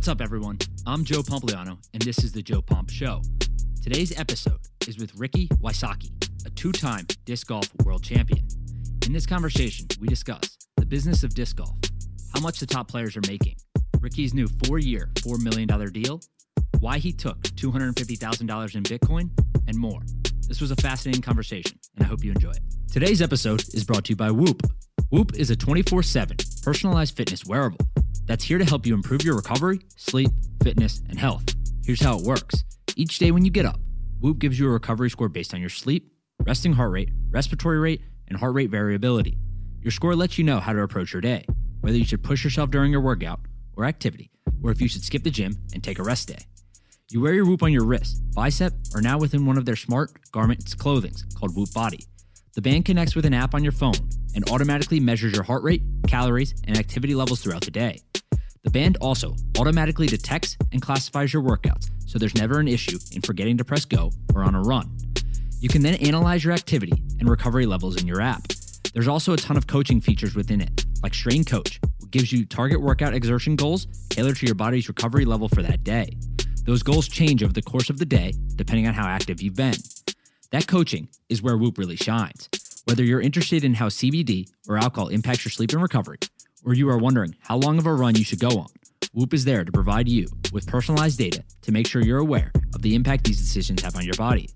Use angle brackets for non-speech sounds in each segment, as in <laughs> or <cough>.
What's up, everyone? I'm Joe Pompliano, and this is The Joe Pomp Show. Today's episode is with Ricky Wysocki, a two time disc golf world champion. In this conversation, we discuss the business of disc golf, how much the top players are making, Ricky's new four year, $4 million deal, why he took $250,000 in Bitcoin, and more. This was a fascinating conversation, and I hope you enjoy it. Today's episode is brought to you by Whoop. Whoop is a 24 7 personalized fitness wearable that's here to help you improve your recovery, sleep, fitness, and health. Here's how it works each day when you get up, Whoop gives you a recovery score based on your sleep, resting heart rate, respiratory rate, and heart rate variability. Your score lets you know how to approach your day, whether you should push yourself during your workout or activity, or if you should skip the gym and take a rest day. You wear your Whoop on your wrist, bicep, or now within one of their smart garments clothing called Whoop Body. The band connects with an app on your phone and automatically measures your heart rate, calories, and activity levels throughout the day. The band also automatically detects and classifies your workouts, so there's never an issue in forgetting to press go or on a run. You can then analyze your activity and recovery levels in your app. There's also a ton of coaching features within it, like Strain Coach, which gives you target workout exertion goals tailored to your body's recovery level for that day. Those goals change over the course of the day, depending on how active you've been. That coaching is where Whoop really shines. Whether you're interested in how CBD or alcohol impacts your sleep and recovery, or you are wondering how long of a run you should go on, Whoop is there to provide you with personalized data to make sure you're aware of the impact these decisions have on your body.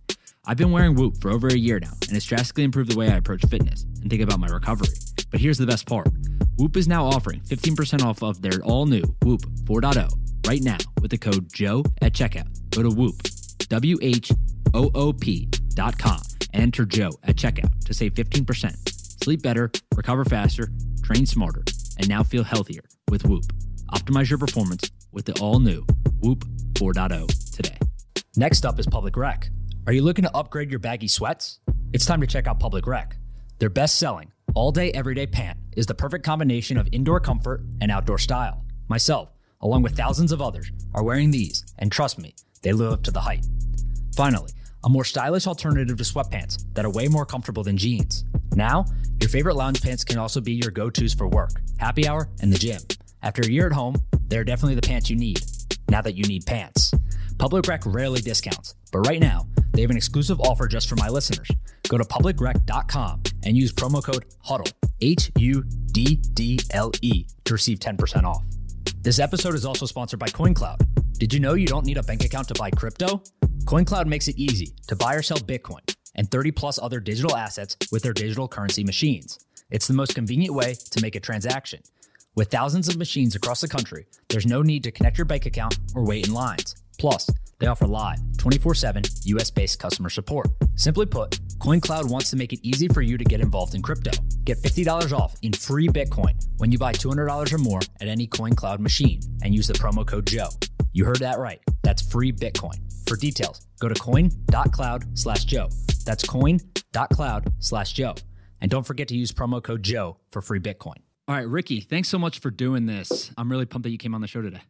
I've been wearing Whoop for over a year now, and it's drastically improved the way I approach fitness and think about my recovery. But here's the best part Whoop is now offering 15% off of their all new Whoop 4.0 right now with the code JOE at checkout. Go to Whoop, W H O O P dot com and enter Joe at checkout to save 15%. Sleep better, recover faster, train smarter, and now feel healthier with Whoop. Optimize your performance with the all new Whoop 4.0 today. Next up is Public Rec. Are you looking to upgrade your baggy sweats? It's time to check out Public Rec. Their best selling, all day, everyday pant is the perfect combination of indoor comfort and outdoor style. Myself, along with thousands of others, are wearing these, and trust me, they live up to the hype. Finally, a more stylish alternative to sweatpants that are way more comfortable than jeans. Now, your favorite lounge pants can also be your go tos for work, happy hour, and the gym. After a year at home, they're definitely the pants you need, now that you need pants. Public Rec rarely discounts, but right now, they have an exclusive offer just for my listeners. Go to publicrec.com and use promo code HUDDLE, H U D D L E, to receive 10% off. This episode is also sponsored by CoinCloud. Did you know you don't need a bank account to buy crypto? CoinCloud makes it easy to buy or sell Bitcoin and 30 plus other digital assets with their digital currency machines. It's the most convenient way to make a transaction. With thousands of machines across the country, there's no need to connect your bank account or wait in lines. Plus, they offer live 24 7 US based customer support. Simply put, CoinCloud wants to make it easy for you to get involved in crypto. Get $50 off in free Bitcoin when you buy $200 or more at any CoinCloud machine and use the promo code Joe. You heard that right. That's free Bitcoin. For details, go to coin.cloud slash Joe. That's coin.cloud slash Joe. And don't forget to use promo code Joe for free Bitcoin. All right, Ricky, thanks so much for doing this. I'm really pumped that you came on the show today.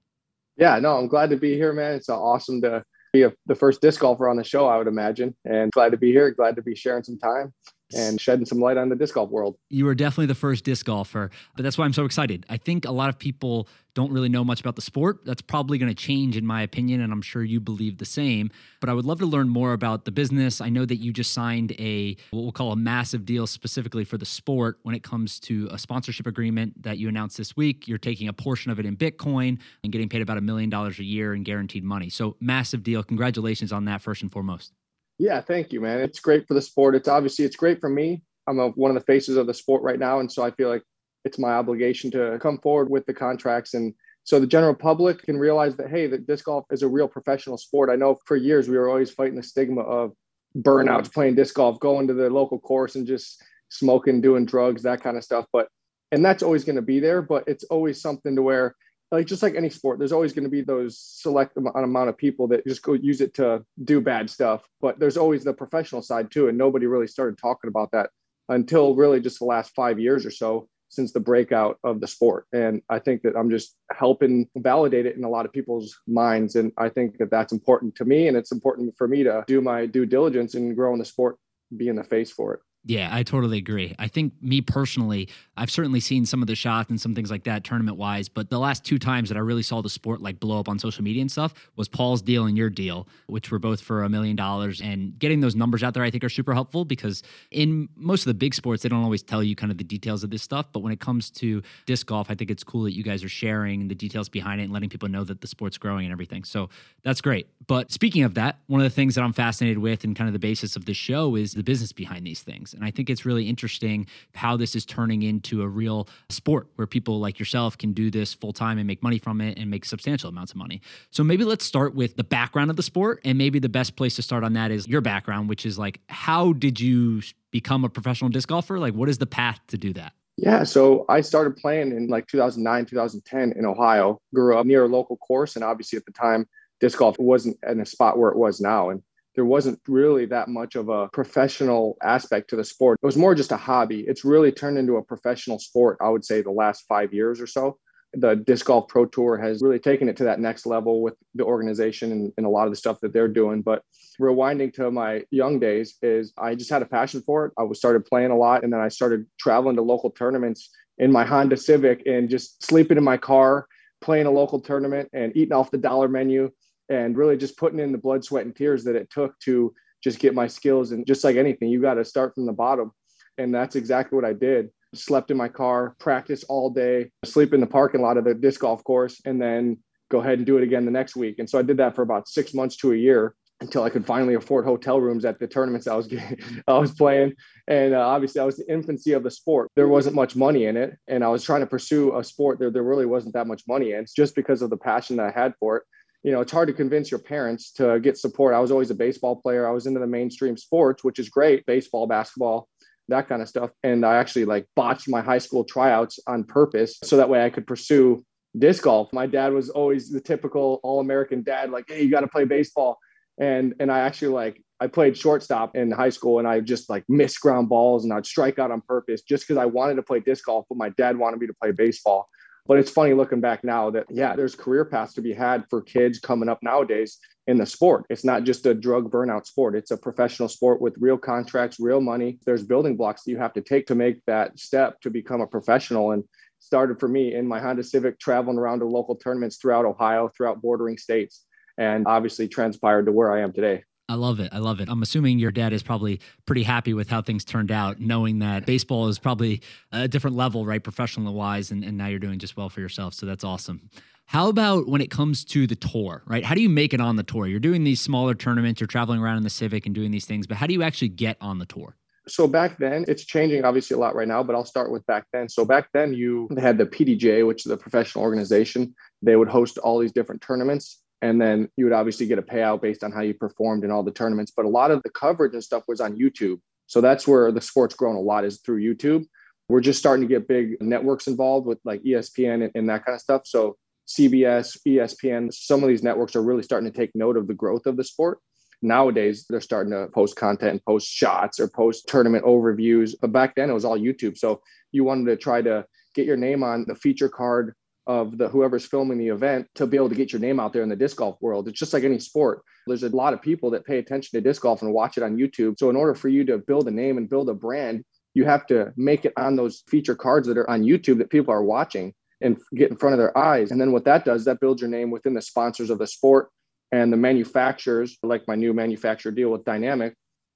Yeah, no, I'm glad to be here, man. It's awesome to be a, the first disc golfer on the show, I would imagine. And glad to be here. Glad to be sharing some time and shedding some light on the disc golf world. You were definitely the first disc golfer, but that's why I'm so excited. I think a lot of people don't really know much about the sport. That's probably going to change, in my opinion, and I'm sure you believe the same. But I would love to learn more about the business. I know that you just signed a what we'll call a massive deal specifically for the sport when it comes to a sponsorship agreement that you announced this week. You're taking a portion of it in Bitcoin and getting paid about a million dollars a year in guaranteed money. So, massive deal. Congratulations on that, first and foremost. Yeah, thank you, man. It's great for the sport. It's obviously it's great for me. I'm a, one of the faces of the sport right now, and so I feel like it's my obligation to come forward with the contracts and so the general public can realize that hey, that disc golf is a real professional sport. I know for years we were always fighting the stigma of burnouts playing disc golf, going to the local course and just smoking, doing drugs, that kind of stuff. But and that's always going to be there, but it's always something to where like just like any sport, there's always going to be those select amount of people that just go use it to do bad stuff. But there's always the professional side too, and nobody really started talking about that until really just the last five years or so since the breakout of the sport. And I think that I'm just helping validate it in a lot of people's minds. And I think that that's important to me, and it's important for me to do my due diligence and grow in the sport, be in the face for it. Yeah, I totally agree. I think me personally, I've certainly seen some of the shots and some things like that tournament wise, but the last two times that I really saw the sport like blow up on social media and stuff was Paul's deal and your deal, which were both for a million dollars. And getting those numbers out there, I think, are super helpful because in most of the big sports, they don't always tell you kind of the details of this stuff. But when it comes to disc golf, I think it's cool that you guys are sharing the details behind it and letting people know that the sport's growing and everything. So that's great. But speaking of that, one of the things that I'm fascinated with and kind of the basis of this show is the business behind these things. And I think it's really interesting how this is turning into a real sport where people like yourself can do this full time and make money from it and make substantial amounts of money. So maybe let's start with the background of the sport. And maybe the best place to start on that is your background, which is like, how did you become a professional disc golfer? Like, what is the path to do that? Yeah, so I started playing in like 2009, 2010 in Ohio. Grew up near a local course, and obviously at the time, disc golf wasn't in a spot where it was now. And there wasn't really that much of a professional aspect to the sport. It was more just a hobby. It's really turned into a professional sport, I would say, the last five years or so. The Disc Golf Pro Tour has really taken it to that next level with the organization and, and a lot of the stuff that they're doing. But rewinding to my young days is I just had a passion for it. I was started playing a lot and then I started traveling to local tournaments in my Honda Civic and just sleeping in my car, playing a local tournament and eating off the dollar menu and really just putting in the blood, sweat, and tears that it took to just get my skills. And just like anything, you got to start from the bottom. And that's exactly what I did. Slept in my car, practice all day, sleep in the parking lot of the disc golf course, and then go ahead and do it again the next week. And so I did that for about six months to a year until I could finally afford hotel rooms at the tournaments I was getting, <laughs> I was playing. And uh, obviously, I was the infancy of the sport. There wasn't much money in it, and I was trying to pursue a sport that There really wasn't that much money in. Just because of the passion that I had for it you know, it's hard to convince your parents to get support. I was always a baseball player. I was into the mainstream sports, which is great, baseball, basketball, that kind of stuff. And I actually like botched my high school tryouts on purpose so that way I could pursue disc golf. My dad was always the typical all-American dad, like, hey, you got to play baseball. And and I actually like I played shortstop in high school and I just like missed ground balls and I'd strike out on purpose just because I wanted to play disc golf, but my dad wanted me to play baseball. But it's funny looking back now that, yeah, there's career paths to be had for kids coming up nowadays in the sport. It's not just a drug burnout sport, it's a professional sport with real contracts, real money. There's building blocks that you have to take to make that step to become a professional. And started for me in my Honda Civic, traveling around to local tournaments throughout Ohio, throughout bordering states, and obviously transpired to where I am today. I love it. I love it. I'm assuming your dad is probably pretty happy with how things turned out, knowing that baseball is probably a different level, right, professional wise, and, and now you're doing just well for yourself. So that's awesome. How about when it comes to the tour, right? How do you make it on the tour? You're doing these smaller tournaments, you're traveling around in the Civic and doing these things, but how do you actually get on the tour? So back then, it's changing obviously a lot right now, but I'll start with back then. So back then, you had the PDGA, which is a professional organization. They would host all these different tournaments and then you would obviously get a payout based on how you performed in all the tournaments. But a lot of the coverage and stuff was on youtube. So that's where the sport's grown a lot is through youtube. We're just starting to get big networks involved with like espn and, and that kind of stuff. So cbs espn some of these networks are really starting to take note of the growth of the sport. Nowadays they're starting to post content and post shots or post tournament overviews. But back then it was all youtube. So you wanted to try to get your name on the feature card of the whoever's filming the event to be able to get your name out there in the disc golf world. It's just like any sport. There's a lot of people that pay attention to disc golf and watch it on YouTube. So in order for you to build a name and build a brand, you have to make it on those feature cards that are on YouTube that people are watching and get in front of their eyes. And then what that does, that builds your name within the sponsors of the sport and the manufacturers, like my new manufacturer deal with Dynamic,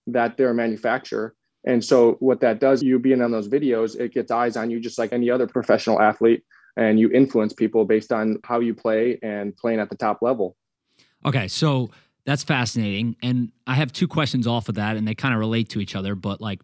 that they're a manufacturer. And so what that does, you being on those videos, it gets eyes on you just like any other professional athlete and you influence people based on how you play and playing at the top level. Okay, so that's fascinating. And I have two questions off of that, and they kind of relate to each other. But like,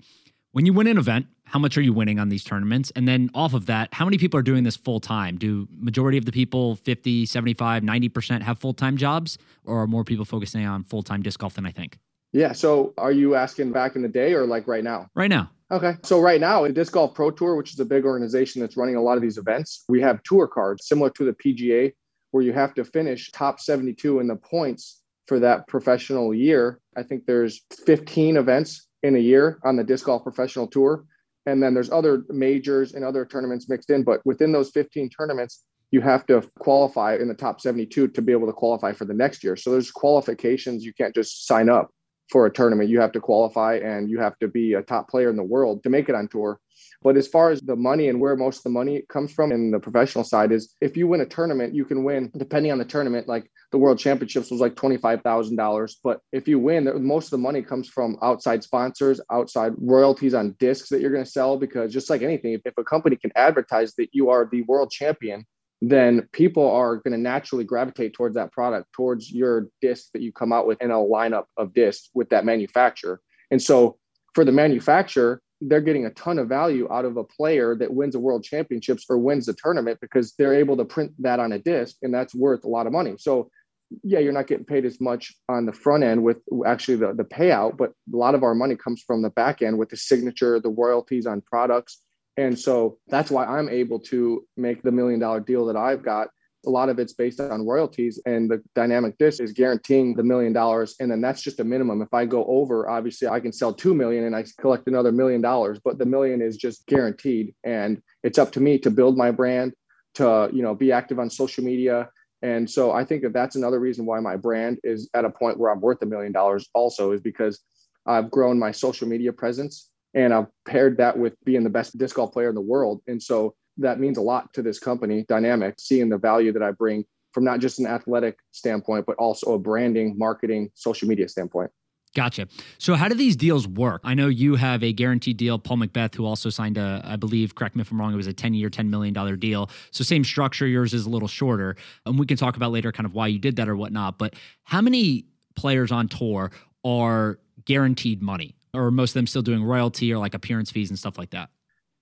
when you win an event, how much are you winning on these tournaments? And then off of that, how many people are doing this full time? Do majority of the people, 50, 75, 90% have full time jobs, or are more people focusing on full time disc golf than I think? Yeah. So are you asking back in the day or like right now? Right now. Okay. So right now, the Disc Golf Pro Tour, which is a big organization that's running a lot of these events, we have tour cards similar to the PGA, where you have to finish top 72 in the points for that professional year. I think there's 15 events in a year on the Disc Golf Professional Tour. And then there's other majors and other tournaments mixed in. But within those 15 tournaments, you have to qualify in the top 72 to be able to qualify for the next year. So there's qualifications. You can't just sign up for a tournament. You have to qualify and you have to be a top player in the world to make it on tour. But as far as the money and where most of the money comes from in the professional side is if you win a tournament, you can win, depending on the tournament, like the world championships was like $25,000. But if you win, most of the money comes from outside sponsors, outside royalties on discs that you're going to sell. Because just like anything, if a company can advertise that you are the world champion, then people are going to naturally gravitate towards that product, towards your disc that you come out with in a lineup of discs with that manufacturer. And so for the manufacturer, they're getting a ton of value out of a player that wins a world championships or wins the tournament because they're able to print that on a disc and that's worth a lot of money. So yeah, you're not getting paid as much on the front end with actually the, the payout, but a lot of our money comes from the back end with the signature, the royalties on products. And so that's why I'm able to make the million dollar deal that I've got. A lot of it's based on royalties and the dynamic disc is guaranteeing the million dollars and then that's just a minimum. If i go over obviously i can sell 2 million and i collect another million dollars but the million is just guaranteed. And it's up to me to build my brand to you know be active on social media. And so i think that that's another reason why my brand is at a point where i'm worth a million dollars also is because i've grown my social media presence and i've paired that with being the best disc golf player in the world and so that means a lot to this company, Dynamic, seeing the value that I bring from not just an athletic standpoint, but also a branding, marketing, social media standpoint. Gotcha. So, how do these deals work? I know you have a guaranteed deal. Paul McBeth, who also signed a, I believe, correct me if I'm wrong, it was a 10 year, $10 million deal. So, same structure. Yours is a little shorter. And we can talk about later kind of why you did that or whatnot. But how many players on tour are guaranteed money? Or most of them still doing royalty or like appearance fees and stuff like that?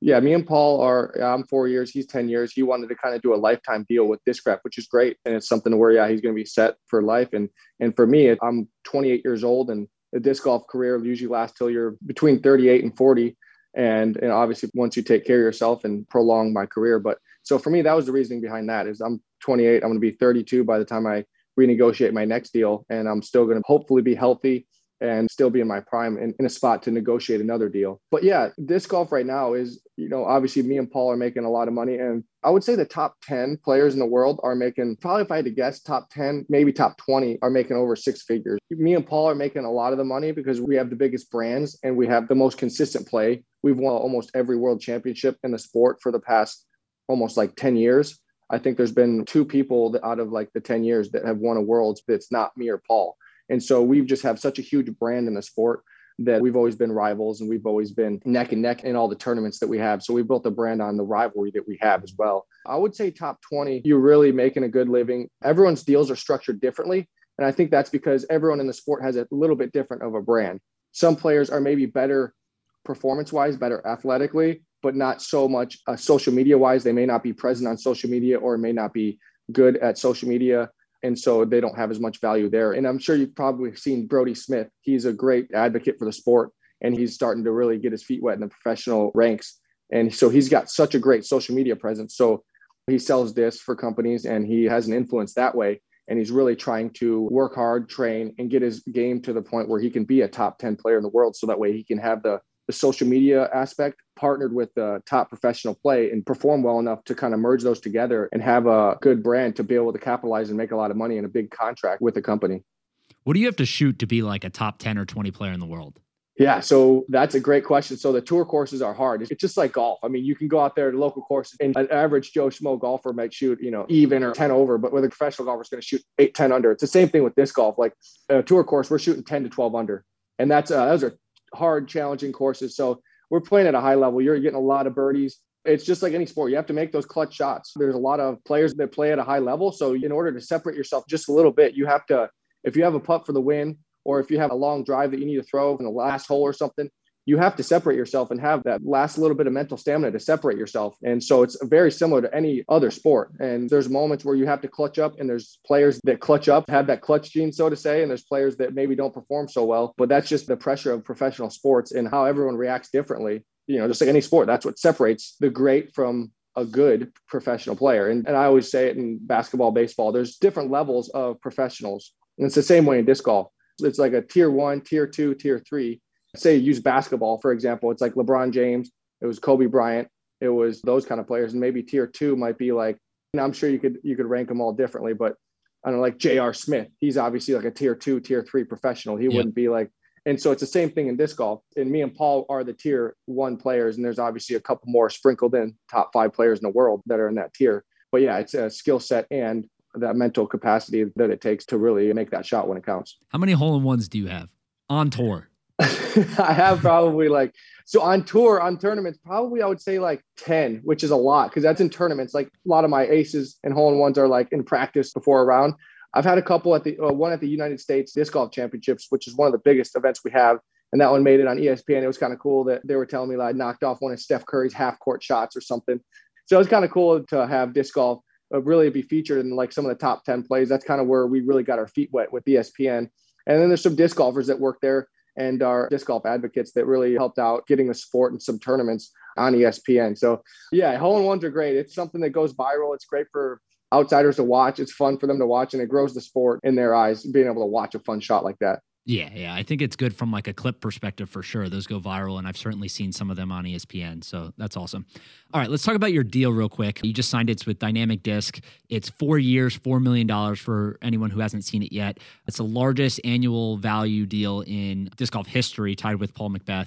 yeah, me and Paul are. I'm four years. He's ten years. He wanted to kind of do a lifetime deal with Discraft, which is great, and it's something where yeah, he's going to be set for life. And and for me, I'm 28 years old, and the disc golf career usually lasts till you're between 38 and 40. And and obviously, once you take care of yourself and prolong my career, but so for me, that was the reasoning behind that. Is I'm 28. I'm going to be 32 by the time I renegotiate my next deal, and I'm still going to hopefully be healthy and still be in my prime and in a spot to negotiate another deal. But yeah, disc golf right now is, you know, obviously me and Paul are making a lot of money. And I would say the top 10 players in the world are making, probably if I had to guess, top 10, maybe top 20 are making over six figures. Me and Paul are making a lot of the money because we have the biggest brands and we have the most consistent play. We've won almost every world championship in the sport for the past almost like 10 years. I think there's been two people out of like the 10 years that have won a worlds that's not me or Paul. And so we just have such a huge brand in the sport that we've always been rivals and we've always been neck and neck in all the tournaments that we have. So we built a brand on the rivalry that we have as well. I would say top 20, you're really making a good living. Everyone's deals are structured differently. And I think that's because everyone in the sport has a little bit different of a brand. Some players are maybe better performance wise, better athletically, but not so much uh, social media wise. They may not be present on social media or may not be good at social media and so they don't have as much value there. And I'm sure you've probably seen Brodie Smith. He's a great advocate for the sport, and he's starting to really get his feet wet in the professional ranks. And so he's got such a great social media presence. So he sells this for companies, and he has an influence that way. And he's really trying to work hard, train, and get his game to the point where he can be a top 10 player in the world. So that way he can have the the social media aspect partnered with the top professional play and perform well enough to kind of merge those together and have a good brand to be able to capitalize and make a lot of money in a big contract with a company. What do you have to shoot to be like a top 10 or 20 player in the world? Yeah, so that's a great question. So the tour courses are hard. It's just like golf. I mean, you can go out there to local courses and an average Joe Schmo golfer might shoot, you know, even or 10 over, but with a professional golfer is going to shoot 8, 10 under. It's the same thing with disc golf. Like a tour course, we're shooting 10 to 12 under. And that's uh, those are hard, challenging courses. So we're playing at a high level. You're getting a lot of birdies. It's just like any sport. You have to make those clutch shots. There's a lot of players that play at a high level. So in order to separate yourself just a little bit, you have to, if you have a putt for the win, or if you have a long drive that you need to throw in the last hole or something, you have to separate yourself and have that last little bit of mental stamina to separate yourself. And so it's very similar to any other sport. And there's moments where you have to clutch up, and there's players that clutch up, have that clutch gene, so to say, and there's players that maybe don't perform so well. But that's just the pressure of professional sports and how everyone reacts differently. You know, just like any sport, that's what separates the great from a good professional player. And, and I always say it in basketball, baseball, there's different levels of professionals. And it's the same way in disc golf. It's like a tier one, tier two, tier three say use basketball for example it's like lebron james it was kobe bryant it was those kind of players and maybe tier two might be like know, i'm sure you could you could rank them all differently but i don't know like J.R. smith he's obviously like a tier two tier three professional he yep. wouldn't be like And so it's the same thing in disc golf. And me and Paul are the tier one players. And there's obviously a couple more sprinkled in top five players in the world that are in that tier. But yeah, it's a skill set and that mental capacity that it takes to really make that shot when it counts. How many hole in ones do you have on tour? <laughs> I have probably like so on tour on tournaments probably I would say like 10 which is a lot because that's in tournaments. Like a lot of my aces and hole in ones are like in practice before a round. I've had a couple at the uh, one at the United States Disc Golf Championships which is one of the biggest events we have and that one made it on ESPN it was kind of cool that they were telling me that I knocked off one of Steph Curry's half court shots or something. So it was kind of cool to have disc golf uh, really be featured in like some of the top 10 plays. That's kind of where we really got our feet wet with ESPN and then there's some disc golfers that work there and our disc golf advocates that really helped out getting the sport in some tournaments on ESPN. So yeah, hole in ones are great. It's something that goes viral. It's great for outsiders to watch. It's fun for them to watch and it grows the sport in their eyes, being able to watch a fun shot like that. Yeah, yeah. I think it's good from like a clip perspective for sure. Those go viral and I've certainly seen some of them on ESPN. So that's awesome. All right, let's talk about your deal real quick. You just signed it with Dynamic Disc. It's 4 years, 4 million dollars for anyone who hasn't seen it yet. It's the largest annual value deal in disc golf history tied with Paul McBeth.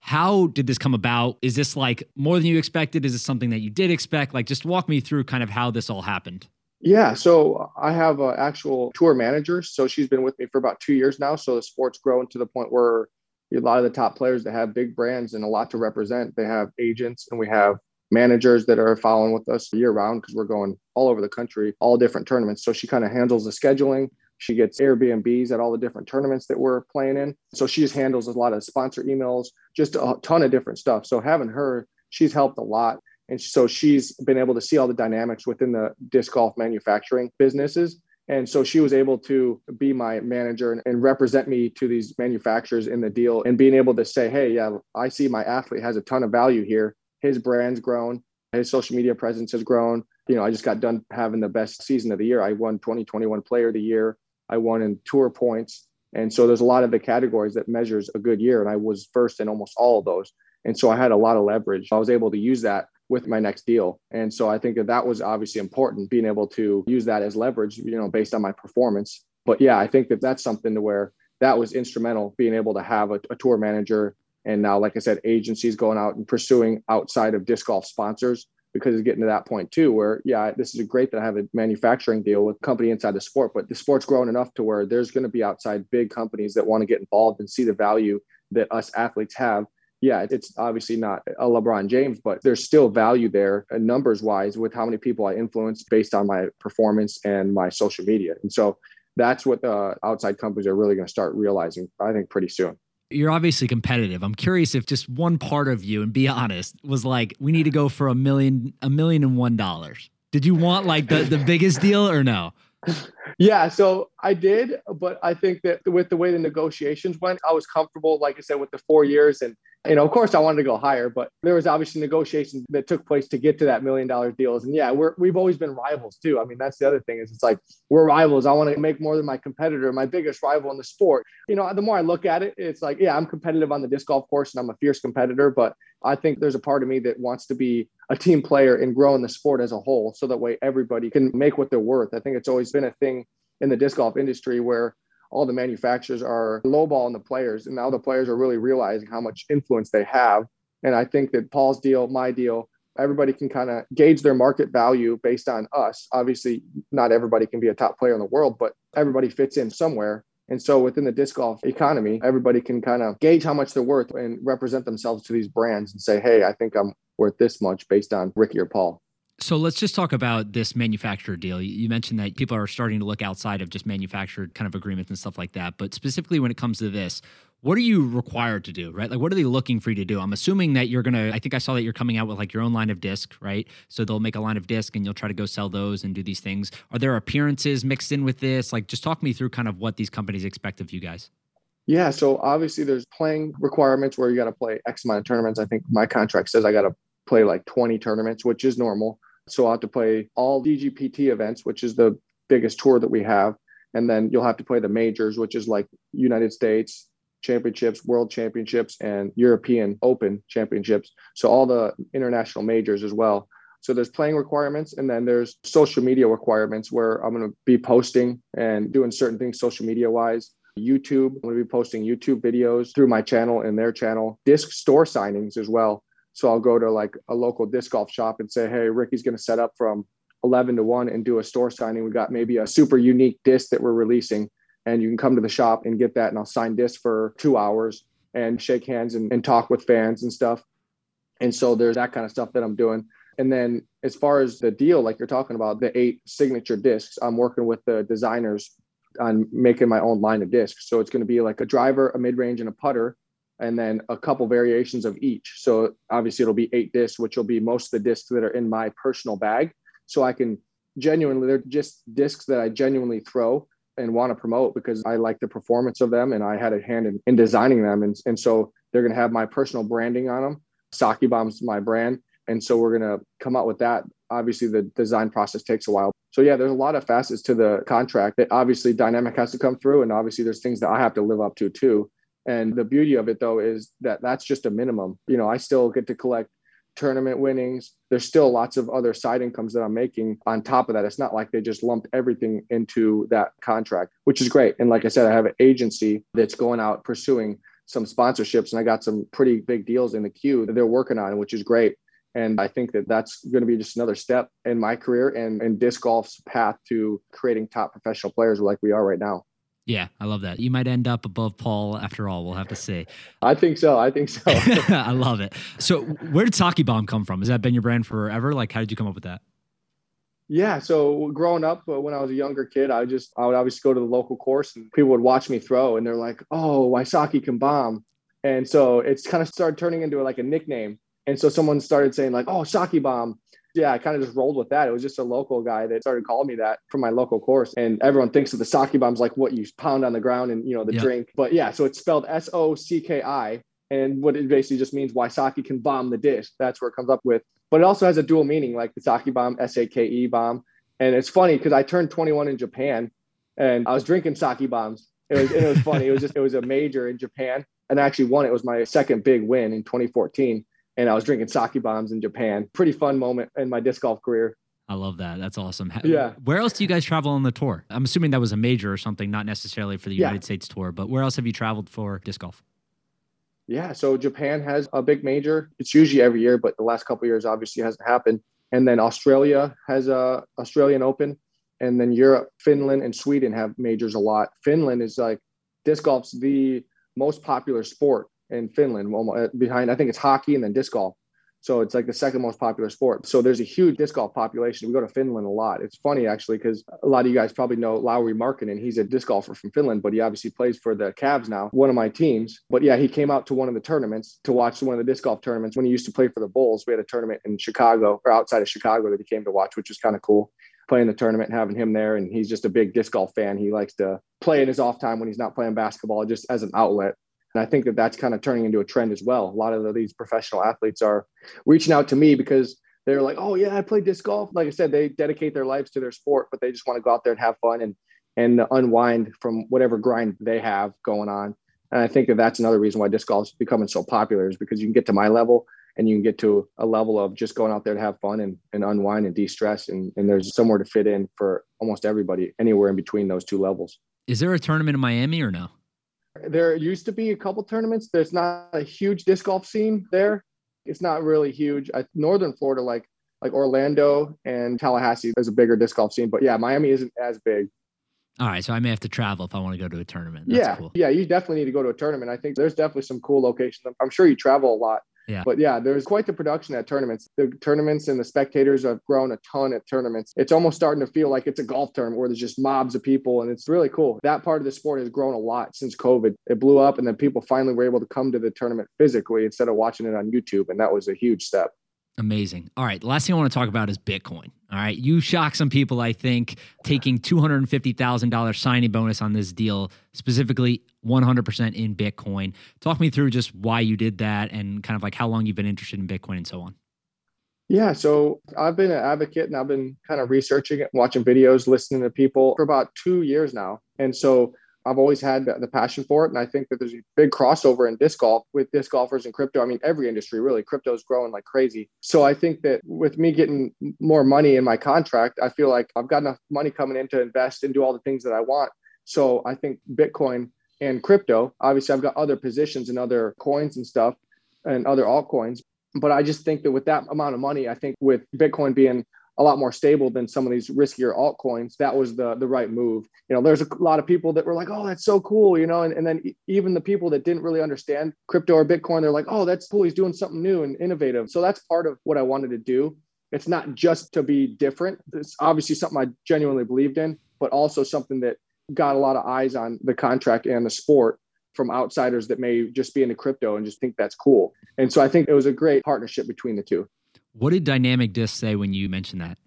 How did this come about? Is this like more than you expected? Is this something that you did expect? Like just walk me through kind of how this all happened. Yeah, so I have an actual tour manager. So she's been with me for about two years now. So the sport's grown to the point where a lot of the top players that have big brands and a lot to represent, they have agents and we have managers that are following with us year round because we're going all over the country, all different tournaments. So she kind of handles the scheduling. She gets Airbnbs at all the different tournaments that we're playing in. So she just handles a lot of sponsor emails, just a ton of different stuff. So having her, she's helped a lot. And so she's been able to see all the dynamics within the disc golf manufacturing businesses. And so she was able to be my manager and, and, represent me to these manufacturers in the deal and being able to say, hey, yeah, I see my athlete has a ton of value here. His brand's grown, his social media presence has grown. You know, I just got done having the best season of the year. I won 2021 player of the year. I won in tour points. And so there's a lot of the categories that measures a good year. And I was first in almost all of those. And so I had a lot of leverage. I was able to use that with my next deal. And so I think that that was obviously important, being able to use that as leverage, you know, based on my performance. But yeah, I think that that's something to where that was instrumental, being able to have a, a tour manager. And now, like I said, agencies going out and pursuing outside of disc golf sponsors because it's getting to that point too, where yeah, this is great that I have a manufacturing deal with company inside the sport, but the sport's grown enough to where there's going to be outside big companies that want to get involved and see the value that us athletes have yeah, it's obviously not a LeBron James, but there's still value there uh, numbers wise with how many people I influence based on my performance and my social media. And so that's what the outside companies are really going to start realizing, I think, pretty soon. You're obviously competitive. I'm curious if just one part of you, and be honest, was like, we need to go for a million, a million and one dollars. Did you want like the, the biggest deal or no? yeah, so I did, but I think that with the way the negotiations went, I was comfortable, like I said, with the four years and you know, of course, I wanted to go higher, but there was obviously negotiations that took place to get to that million dollar deals. And yeah, we're we've always been rivals too. I mean, that's the other thing is it's like we're rivals. I want to make more than my competitor, my biggest rival in the sport. You know, the more I look at it, it's like, yeah, I'm competitive on the disc golf course and I'm a fierce competitor, but I think there's a part of me that wants to be a team player and grow in the sport as a whole, so that way everybody can make what they're worth. I think it's always been a thing in the disc golf industry where all the manufacturers are lowballing the players. And now the players are really realizing how much influence they have. And I think that Paul's deal, my deal, everybody can kind of gauge their market value based on us. Obviously, not everybody can be a top player in the world, but everybody fits in somewhere. And so within the disc golf economy, everybody can kind of gauge how much they're worth and represent themselves to these brands and say, hey, I think I'm worth this much based on Ricky or Paul. So let's just talk about this manufacturer deal. You mentioned that people are starting to look outside of just manufactured kind of agreements and stuff like that. But specifically when it comes to this, what are you required to do, right? Like, what are they looking for you to do? I'm assuming that you're going to, I think I saw that you're coming out with like your own line of disc, right? So they'll make a line of disc and you'll try to go sell those and do these things. Are there appearances mixed in with this? Like, just talk me through kind of what these companies expect of you guys. Yeah. So obviously there's playing requirements where you got to play X amount of tournaments. I think my contract says I got to play like 20 tournaments, which is normal. So I'll have to play all DGPT events, which is the biggest tour that we have. And then you'll have to play the majors, which is like United States championships, world championships, and European Open championships. So all the international majors as well. So there's playing requirements and then there's social media requirements where I'm going to be posting and doing certain things social media wise. YouTube. I'm going to be posting YouTube videos through my channel and their channel, disc store signings as well. So I'll go to like a local disc golf shop and say, hey, Ricky's going to set up from 11 to 1 and do a store signing. We got maybe a super unique disc that we're releasing, and you can come to the shop and get that. And I'll sign disc for two hours and shake hands and, and talk with fans and stuff. And so there's that kind of stuff that I'm doing. And then as far as the deal, like you're talking about, the eight signature discs, I'm working with the designers on making my own line of discs. So it's going to be like a driver, a mid range, and a putter, and then a couple variations of each. So obviously it'll be eight discs, which will be most of the discs that are in my personal bag. So I can genuinely, they're just discs that I genuinely throw and want to promote because I like the performance of them and I had a hand in, in designing them. And, and so they're going to have my personal branding on them. Sockibomb's my brand. And so we're going to come out with that. Obviously, the design process takes a while. So, yeah, there's a lot of facets to the contract that obviously dynamic has to come through. And obviously, there's things that I have to live up to too. And the beauty of it, though, is that that's just a minimum. You know, I still get to collect tournament winnings. There's still lots of other side incomes that I'm making on top of that. It's not like they just lumped everything into that contract, which is great. And like I said, I have an agency that's going out pursuing some sponsorships and I got some pretty big deals in the queue that they're working on, which is great. And I think that that's going to be just another step in my career and, in disc golf's path to creating top professional players like we are right now. Yeah, I love that. You might end up above Paul after all. We'll have to see. I think so. I think so. <laughs> I love it. So, where did Sockibomb come from? Has that been your brand forever? Like, how did you come up with that? Yeah, so growing up, uh, when I was a younger kid, I just I would obviously go to the local course, and people would watch me throw, and they're like, "Oh, Wysocki can bomb," and so it's kind of started turning into like a nickname. And so someone started saying like, "Oh, Sockibomb," yeah, I kind of just rolled with that. It was just a local guy that started calling me that from my local course. And everyone thinks of the sake bombs like what you pound on the ground and, you know, the yep. drink. But yeah, so it's spelled S O C K I. And what it basically just means Wysocki can bomb the dish. That's where it comes up with. But it also has a dual meaning, like the sake bomb, S A K E bomb. And it's funny because I turned 21 in Japan and I was drinking sake bombs. It was, it was funny. It was just, it was a major in Japan and I actually won. It was my second big win in 2014 and I was drinking sake bombs in Japan. Pretty fun moment in my disc golf career. I love that. That's awesome. Yeah. Where else do you guys travel on the tour? I'm assuming that was a major or something, not necessarily for the yeah. United States tour, but where else have you traveled for disc golf? Yeah, so Japan has a big major. It's usually every year, but the last couple years obviously hasn't happened. And then Australia has a Australian Open, and then Europe, Finland, and Sweden have majors a lot. Finland is like disc golf's the most popular sport in Finland, uh, behind I think it's hockey and then disc golf. So it's like the second most popular sport. So there's a huge disc golf population. We go to Finland a lot. It's funny actually because a lot of you guys probably know Lowry Lauri Markkanen. He's a disc golfer from Finland, but he obviously plays for the Cavs now, one of my teams. But yeah, he came out to one of the tournaments to watch one of the disc golf tournaments when he used to play for the Bulls. We had a tournament in Chicago or outside of Chicago that he came to watch, which was kind of cool. Playing the tournament and having him there, and he's just a big disc golf fan. He likes to play in his off time when he's not playing basketball, just as an outlet. And I think that that's kind of turning into a trend as well. A lot of these professional athletes are reaching out to me because they're like, oh yeah, I play disc golf. Like I said, they dedicate their lives to their sport, but they just want to go out there and have fun and and unwind from whatever grind they have going on. And I think that that's another reason why disc golf is becoming so popular is because you can get to my level and you can get to a level of just going out there to have fun and, and unwind and de-stress and, and there's somewhere to fit in for almost everybody anywhere in between those two levels. Is there a tournament in Miami or no? There used to be a couple tournaments. There's not a huge disc golf scene there. It's not really huge. I, Northern Florida, like like Orlando and Tallahassee, there's a bigger disc golf scene. But yeah, Miami isn't as big. All right, so I may have to travel if I want to go to a tournament. That's yeah, cool. yeah, you definitely need to go to a tournament. I think there's definitely some cool locations. I'm sure you travel a lot. Yeah. But yeah, there's quite the production at tournaments. The tournaments and the spectators have grown a ton at tournaments. It's almost starting to feel like it's a golf tournament where there's just mobs of people and it's really cool. That part of the sport has grown a lot since COVID. It blew up and then people finally were able to come to the tournament physically instead of watching it on YouTube. And that was a huge step. Amazing. All right. Last thing I want to talk about is Bitcoin. All right. You shocked some people, I think, taking $250,000 signing bonus on this deal, specifically 100% in Bitcoin. Talk me through just why you did that and kind of like how long you've been interested in Bitcoin and so on. Yeah. So I've been an advocate and I've been kind of researching it, watching videos, listening to people for about two years now. And so I've always had the, passion for it. And I think that there's a big crossover in disc golf with disc golfers and crypto. I mean, every industry really, crypto is growing like crazy. So I think that with me getting more money in my contract, I feel like I've got enough money coming in to invest and do all the things that I want. So I think Bitcoin and crypto. Obviously, I've got other positions and other coins and stuff and other altcoins. But I just think that with that amount of money, I think with Bitcoin being a lot more stable than some of these riskier altcoins, that was the the right move. You know, there's a lot of people that were like, "Oh, that's so cool," you know, and, and then even the people that didn't really understand crypto or Bitcoin, they're like, "Oh, that's cool. He's doing something new and innovative." So that's part of what I wanted to do. It's not just to be different. It's obviously something I genuinely believed in, but also something that got a lot of eyes on the contract and the sport from outsiders that may just be into crypto and just think that's cool. And so I think it was a great partnership between the two. What did Dynamic Disc say when you mentioned that?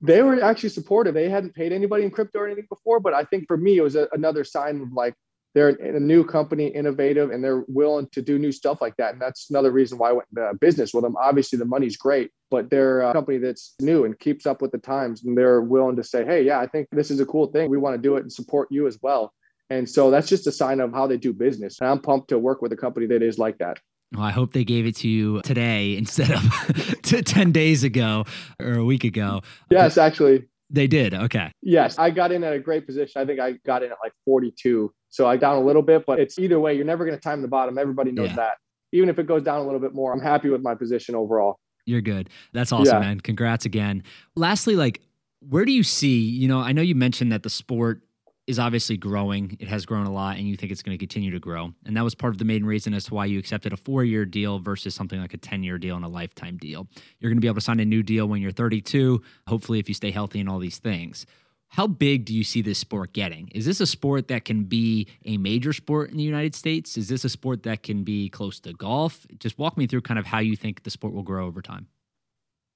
They were actually supportive. They hadn't paid anybody in crypto or anything before, but I think for me, it was a, another sign of like they're a new company, innovative, and they're willing to do new stuff like that. And that's another reason why I went into business with them. Obviously, the money's great, but they're a company that's new and keeps up with the times. And they're willing to say, hey, yeah, I think this is a cool thing. We want to do it and support you as well. And so that's just a sign of how they do business. And I'm pumped to work with a company that is like that. Well, I hope they gave it to you today <laughs> instead of <laughs> 10 days ago or a week ago. Yes, actually. They did. Okay. Yes. I got in at a great position. I think I got in at like 42. So I down a little bit, but it's either way, you're never going to time the bottom. Everybody knows yeah. that. Even if it goes down a little bit more, I'm happy with my position overall. You're good. That's awesome, yeah. man. Congrats again. Lastly, like, where do you see, you know, I know you mentioned that the sport is obviously growing. It has grown a lot, and you think it's going to continue to grow. And that was part of the main reason as to why you accepted a four year deal versus something like a 10 year deal and a lifetime deal. You're going to be able to sign a new deal when you're 32, hopefully, if you stay healthy and all these things. How big do you see this sport getting? Is this a sport that can be a major sport in the United States? Is this a sport that can be close to golf? Just walk me through kind of how you think the sport will grow over time.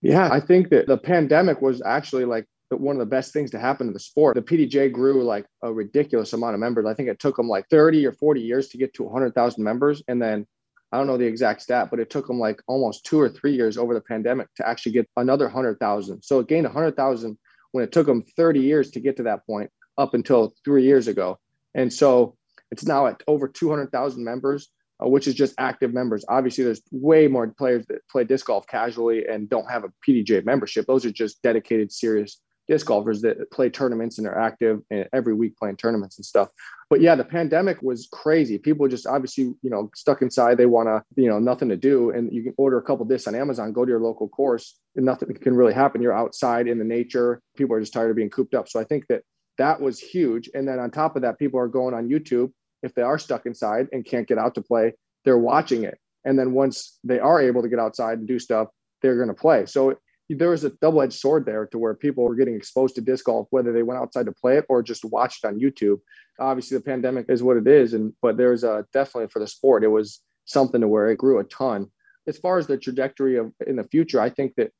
Yeah, I think that the pandemic was actually like one of the best things to happen to the sport. The PDGA grew like a ridiculous amount of members. I think it took them like 30 or 40 years to get to 100,000 members. And then I don't know the exact stat, but it took them like almost two or three years over the pandemic to actually get another 100,000. So it gained 100,000 when it took them 30 years to get to that point up until three years ago. And so it's now at over 200,000 members, uh, which is just active members. Obviously, there's way more players that play disc golf casually and don't have a PDGA membership. Those are just dedicated, serious disc golfers that play tournaments and are active every week playing tournaments and stuff. But yeah, the pandemic was crazy. People just obviously, you know, stuck inside. They want to, you know, nothing to do. And you can order a couple discs on Amazon, go to your local course, and nothing can really happen. You're outside in the nature. People are just tired of being cooped up. So I think that that was huge. And then on top of that, people are going on YouTube. If they are stuck inside and can't get out to play, they're watching it. And then once they are able to get outside and do stuff, they're going to play. So there was a double-edged sword there to where people were getting exposed to disc golf whether they went outside to play it or just watched on youtube. Obviously the pandemic is what it is and but there's a definitely for the sport it was something to where it grew a ton. As far as the trajectory of in the future i think that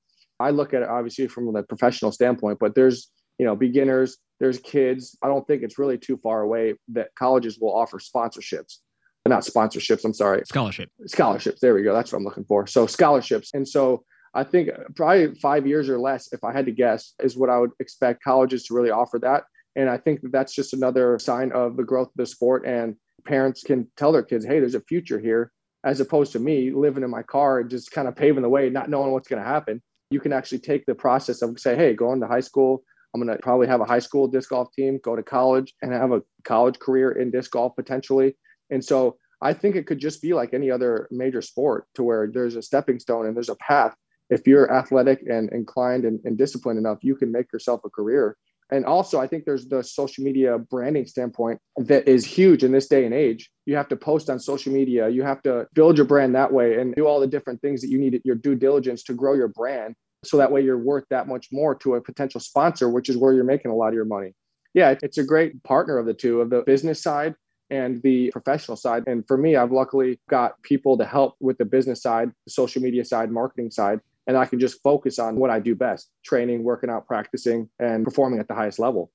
i look at it obviously from the professional standpoint but there's you know beginners there's kids. I don't think it's really too far away that colleges will offer sponsorships. Not sponsorships i'm sorry. Scholarship scholarships there we go that's what i'm looking for. So scholarships and so I think probably five years or less, if I had to guess, is what I would expect colleges to really offer that. And I think that that's just another sign of the growth of the sport. And parents can tell their kids, hey, there's a future here, as opposed to me living in my car and just kind of paving the way, not knowing what's going to happen. You can actually take the process of say, hey, going to high school. I'm going to probably have a high school disc golf team, go to college and have a college career in disc golf potentially. And so I think it could just be like any other major sport to where there's a stepping stone and there's a path if you're athletic and inclined and, and disciplined enough, you can make yourself a career. And also, I think there's the social media branding standpoint that is huge in this day and age. You have to post on social media, you have to build your brand that way and do all the different things that you need your due diligence to grow your brand. So that way you're worth that much more to a potential sponsor, which is where you're making a lot of your money. Yeah, it's a great partner of the two of the business side and the professional side. And for me, I've luckily got people to help with the business side, the social media side, marketing side and I can just focus on what I do best training, working out, practicing, and performing at the highest level.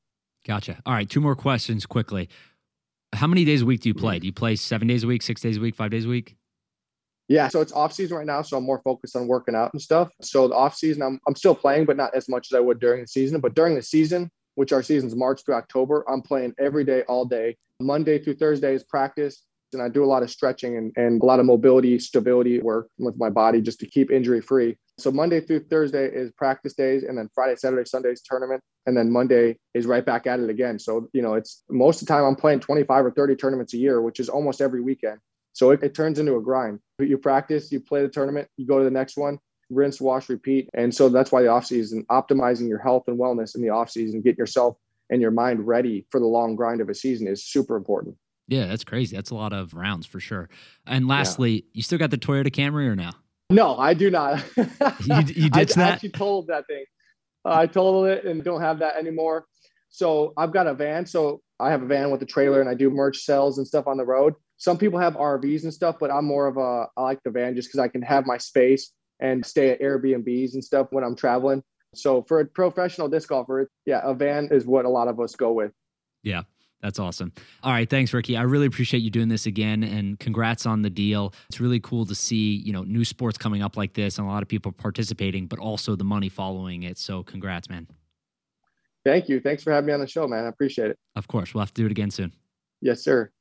Gotcha. All right. Two more questions quickly. How many days a week do you play? Do you play seven days a week, six days a week, five days a week? Yeah, so it's off season right now, so I'm more focused on working out and stuff. So the off season, I'm I'm still playing, but not as much as I would during the season. But during the season, which our season's March through October, I'm playing every day, all day. Monday through Thursday is practice. And I do a lot of stretching and, and a lot of mobility, stability work with my body just to keep injury free. So Monday through Thursday is practice days, and then Friday, Saturday, Sunday's tournament, and then Monday is right back at it again. So you know, it's most of the time I'm playing 25 or 30 tournaments a year, which is almost every weekend. So it, it turns into a grind. You practice, you play the tournament, you go to the next one, rinse, wash, repeat. And so that's why the off season, optimizing your health and wellness in the off season, getting yourself and your mind ready for the long grind of a season is super important. Yeah, that's crazy. That's a lot of rounds for sure. And lastly, yeah. you still got the Toyota Camry or no? No, I do not. <laughs> <laughs> you, you ditched I, that? I actually told that thing. Uh, I told it and don't have that anymore. So I've got a van. So I have a van with a trailer and I do merch sales and stuff on the road. Some people have RVs and stuff, but I'm more of a, I like the van just because I can have my space and stay at Airbnbs and stuff when I'm traveling. So for a professional disc golfer, yeah, a van is what a lot of us go with. Yeah. That's awesome. All right, thanks, Ricky. I really appreciate you doing this again, and congrats on the deal. It's really cool to see you know new sports coming up like this, and a lot of people participating, but also the money following it. So, congrats, man. Thank you. Thanks for having me on the show, man. I appreciate it. Of course, we'll have to do it again soon. Yes, sir.